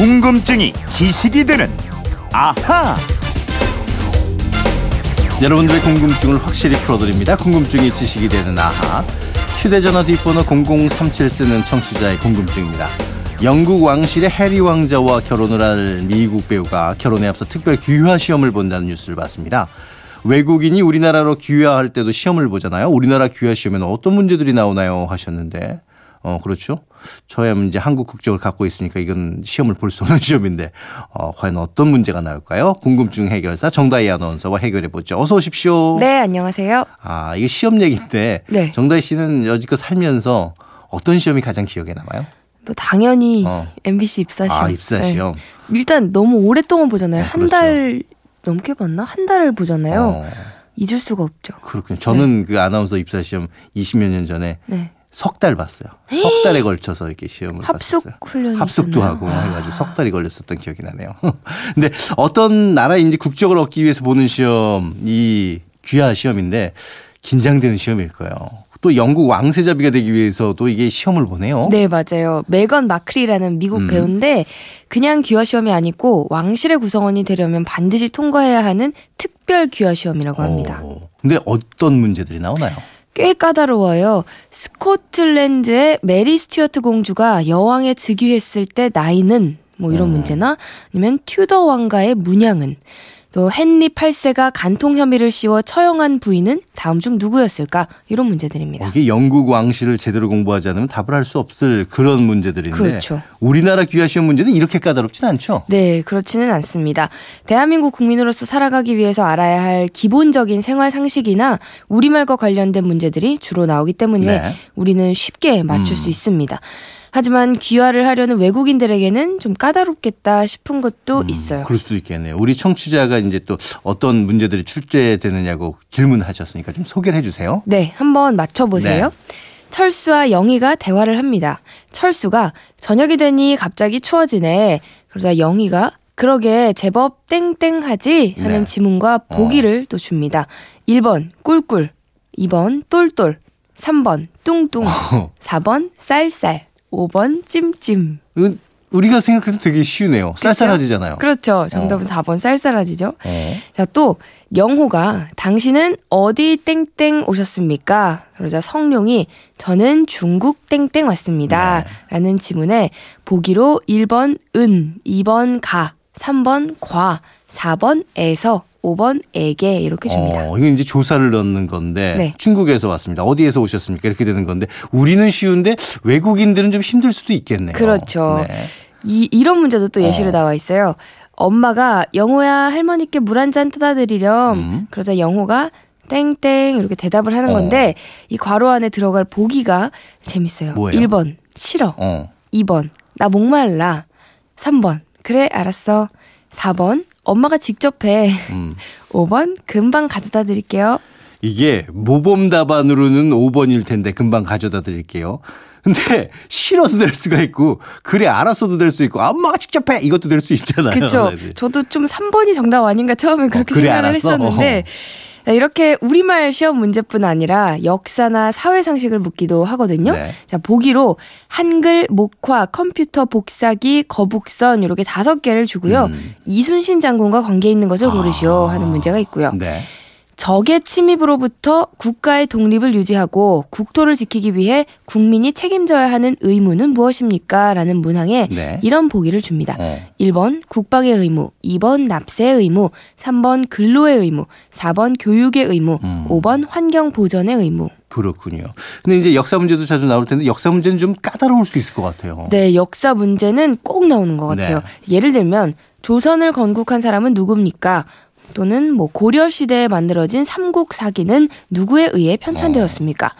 궁금증이 지식이 되는 아하. 여러분들의 궁금증을 확실히 풀어드립니다. 궁금증이 지식이 되는 아하. 휴대전화 뒷번호 0037 쓰는 청취자의 궁금증입니다. 영국 왕실의 해리 왕자와 결혼을 할 미국 배우가 결혼에 앞서 특별 귀화 시험을 본다는 뉴스를 봤습니다. 외국인이 우리나라로 귀화할 때도 시험을 보잖아요. 우리나라 귀화 시험에는 어떤 문제들이 나오나요? 하셨는데 어, 그렇죠. 저야 이제 한국 국적을 갖고 있으니까 이건 시험을 볼 수 없는 시험인데, 어, 과연 어떤 문제가 나올까요? 궁금증 해결사 정다희 아나운서와 해결해 보죠. 어서 오십시오. 네, 안녕하세요. 아, 이게 시험 얘기인데, 네. 정다희 씨는 여지껏 살면서 어떤 시험이 가장 기억에 남아요? 뭐 당연히 어. MBC 입사 시험. 아, 입사 시험. 네. 일단 너무 오랫동안 보잖아요. 어, 한달 넘게 봤나? 한 달을 보잖아요. 어, 잊을 수가 없죠. 그렇군요. 저는 그 아나운서 입사 시험 20몇 년 전에 네. 석 달 봤어요. 석 달에 걸쳐서 이렇게 시험을 합숙 봤었어요. 훈련이 합숙도 있었나요? 하고 해가지고 석 달이 걸렸었던 기억이 나네요. 근데 어떤 나라인지 국적을 얻기 위해서 보는 시험, 이 귀화 시험인데 긴장되는 시험일 거예요. 또 영국 왕세자비가 되기 위해서도 이게 시험을 보네요. 네, 맞아요. 메건 마크리라는 미국 음. 배우인데 그냥 귀화 시험이 아니고 왕실의 구성원이 되려면 반드시 통과해야 하는 특별 귀화 시험이라고 합니다. 오, 근데 어떤 문제들이 나오나요? 꽤 까다로워요. 스코틀랜드의 메리 스튜어트 공주가 여왕에 즉위했을 때 나이는 뭐 이런 음. 문제나 아니면 튜더 왕가의 문양은 또 헨리 8세가 간통 혐의를 씌워 처형한 부인은 다음 중 누구였을까? 이런 문제들입니다. 어, 이게 영국 왕실을 제대로 공부하지 않으면 답을 할 수 없을 그런 문제들인데 그렇죠. 우리나라 귀화 시험 문제는 이렇게 까다롭진 않죠. 네, 그렇지는 않습니다. 대한민국 국민으로서 살아가기 위해서 알아야 할 기본적인 생활 상식이나 우리말과 관련된 문제들이 주로 나오기 때문에 네. 우리는 쉽게 맞출 음. 수 있습니다. 하지만 귀화를 하려는 외국인들에게는 좀 까다롭겠다 싶은 것도 있어요. 음, 그럴 수도 있겠네요. 우리 청취자가 이제 또 어떤 문제들이 출제되느냐고 질문하셨으니까 좀 소개를 해주세요. 네, 한번 맞춰보세요. 네. 철수와 영희가 대화를 합니다. 철수가 저녁이 되니 갑자기 추워지네. 그러자 영희가 그러게 제법 땡땡하지 하는 네. 지문과 보기를 또 줍니다. 1번 꿀꿀, 2번 똘똘, 3번 뚱뚱, 4번 쌀쌀, 5번 찜찜. 이건 우리가 생각해도 되게 쉬우네요. 쌀쌀하지잖아요. 그렇죠. 정답은 어. 4번 쌀쌀하지죠. 어. 자, 또 영호가 당신은 어디 땡땡 오셨습니까? 그러자 성룡이 저는 중국 땡땡 왔습니다. 네. 라는 지문에 보기로 1번 은, 2번 가, 3번 과, 4번 에서, 5번 에게 이렇게 줍니다. 어, 이거 이제 조사를 넣는 건데 네. 중국에서 왔습니다. 어디에서 오셨습니까? 이렇게 되는 건데 우리는 쉬운데 외국인들은 좀 힘들 수도 있겠네요. 그렇죠. 네. 이, 이런 문제도 또 예시로 어. 나와 있어요. 엄마가 영호야 할머니께 물 한잔 떠다 드리렴. 음. 그러자 영호가 땡땡 이렇게 대답을 하는 어. 건데 이 괄호 안에 들어갈 보기가 재밌어요. 뭐예요? 1번 싫어. 어. 2번 나 목말라. 3번 그래 알았어. 4번 엄마가 직접 해. 음. 5번 금방 가져다 드릴게요. 이게 모범 답안으로는 5번일 텐데 금방 가져다 드릴게요. 근데 싫어도 될 수가 있고 그래 알았어도 될 수 있고 엄마가 직접 해 이것도 될 수 있잖아요. 네. 저도 좀 3번이 정답 아닌가 처음에 그렇게 그래, 생각을 알았어? 했었는데 이렇게 우리말 시험 문제뿐 아니라 역사나 사회 상식을 묻기도 하거든요. 네. 자, 보기로 한글, 목화, 컴퓨터, 복사기, 거북선 이렇게 다섯 개를 주고요. 음. 이순신 장군과 관계 있는 것을 고르시오 아. 하는 문제가 있고요. 네. 적의 침입으로부터 국가의 독립을 유지하고 국토를 지키기 위해 국민이 책임져야 하는 의무는 무엇입니까? 라는 문항에 네. 이런 보기를 줍니다. 어. 1번 국방의 의무, 2번 납세의 의무, 3번 근로의 의무, 4번 교육의 의무, 음. 5번 환경 보전의 의무. 그렇군요. 근데 이제 역사 문제도 자주 나올 텐데 역사 문제는 좀 까다로울 수 있을 것 같아요. 네, 역사 문제는 꼭 나오는 것 같아요. 네. 예를 들면 조선을 건국한 사람은 누굽니까? 또는 뭐 고려 시대에 만들어진 삼국 사기는 누구에 의해 편찬되었습니까?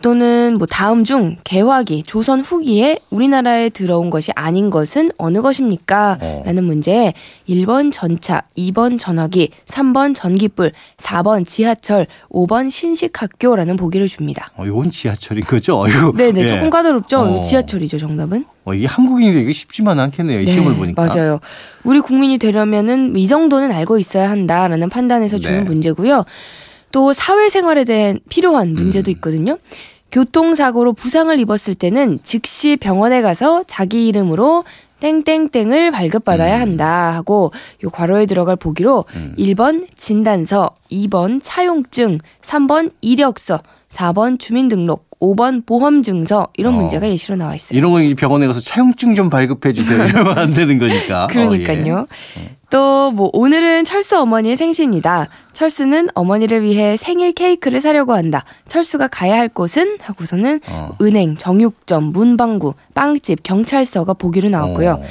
또는 뭐 다음 중 개화기 조선 후기에 우리나라에 들어온 것이 아닌 것은 어느 것입니까? 어. 라는 문제에 1번 전차, 2번 전화기, 3번 전기불, 4번 지하철, 5번 신식학교라는 보기를 줍니다. 어, 이건 지하철인 거죠? 이거. 네네, 예. 조금 까다롭죠? 어. 지하철이죠, 정답은. 어, 이게 한국인이 되기 쉽지만 않겠네요. 이 시험을 보니까. 맞아요. 우리 국민이 되려면은 이 정도는 알고 있어야 한다라는 판단에서 주는 네. 문제고요. 또 사회생활에 대한 필요한 문제도 음. 있거든요. 교통사고로 부상을 입었을 때는 즉시 병원에 가서 자기 이름으로 땡땡땡을 발급받아야 음. 한다 하고 요 괄호에 들어갈 보기로 1번 진단서, 2번 차용증, 3번 이력서, 4번 주민등록, 5번 보험증서 이런 어. 문제가 예시로 나와 있어요. 이런 거 병원에 가서 차용증 좀 발급해 주세요. 이러면 안 되는 거니까. 그러니까요. 어, 또뭐 오늘은 철수 어머니의 생신이다. 철수는 어머니를 위해 생일 케이크를 사려고 한다. 철수가 가야 할 곳은 하고서는 어. 은행, 정육점, 문방구, 빵집, 경찰서가 보기로 예. 나왔고요.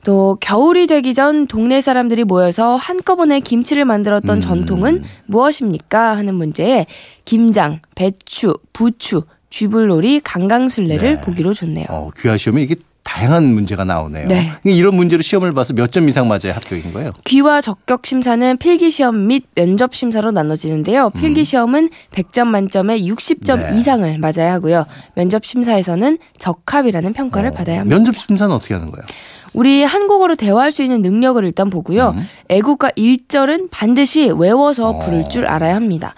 어. 또 겨울이 되기 전 동네 사람들이 모여서 한꺼번에 김치를 만들었던 음. 전통은 무엇입니까? 하는 문제에 김장, 배추, 부추, 쥐불놀이, 강강술래를 네. 보기로 줬네요. 어, 귀하 시험에 이게 다양한 문제가 나오네요. 네. 이런 문제로 시험을 봐서 몇 점 이상 맞아야 합격인 거예요? 귀와 적격 심사는 필기 시험 및 면접 심사로 나눠지는데요. 필기 시험은 100점 만점에 60점 음. 네. 이상을 맞아야 하고요. 면접 심사에서는 적합이라는 평가를 어, 받아야 합니다. 면접 심사는 어떻게 하는 거예요? 우리 한국어로 대화할 수 있는 능력을 일단 보고요. 음. 애국가 1절은 반드시 외워서 부를 줄 알아야 합니다.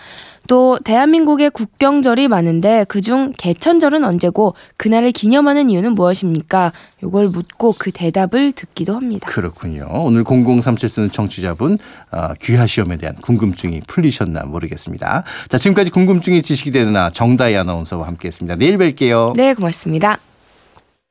또 대한민국의 국경절이 많은데 그중 개천절은 언제고 그날을 기념하는 이유는 무엇입니까? 요걸 묻고 그 대답을 듣기도 합니다. 그렇군요. 오늘 0037 쓰는 청취자분 어, 귀하 시험에 대한 궁금증이 풀리셨나 모르겠습니다. 자 지금까지 궁금증이 지식이 되는 아 정다희 아나운서와 함께했습니다. 내일 뵐게요. 네, 고맙습니다.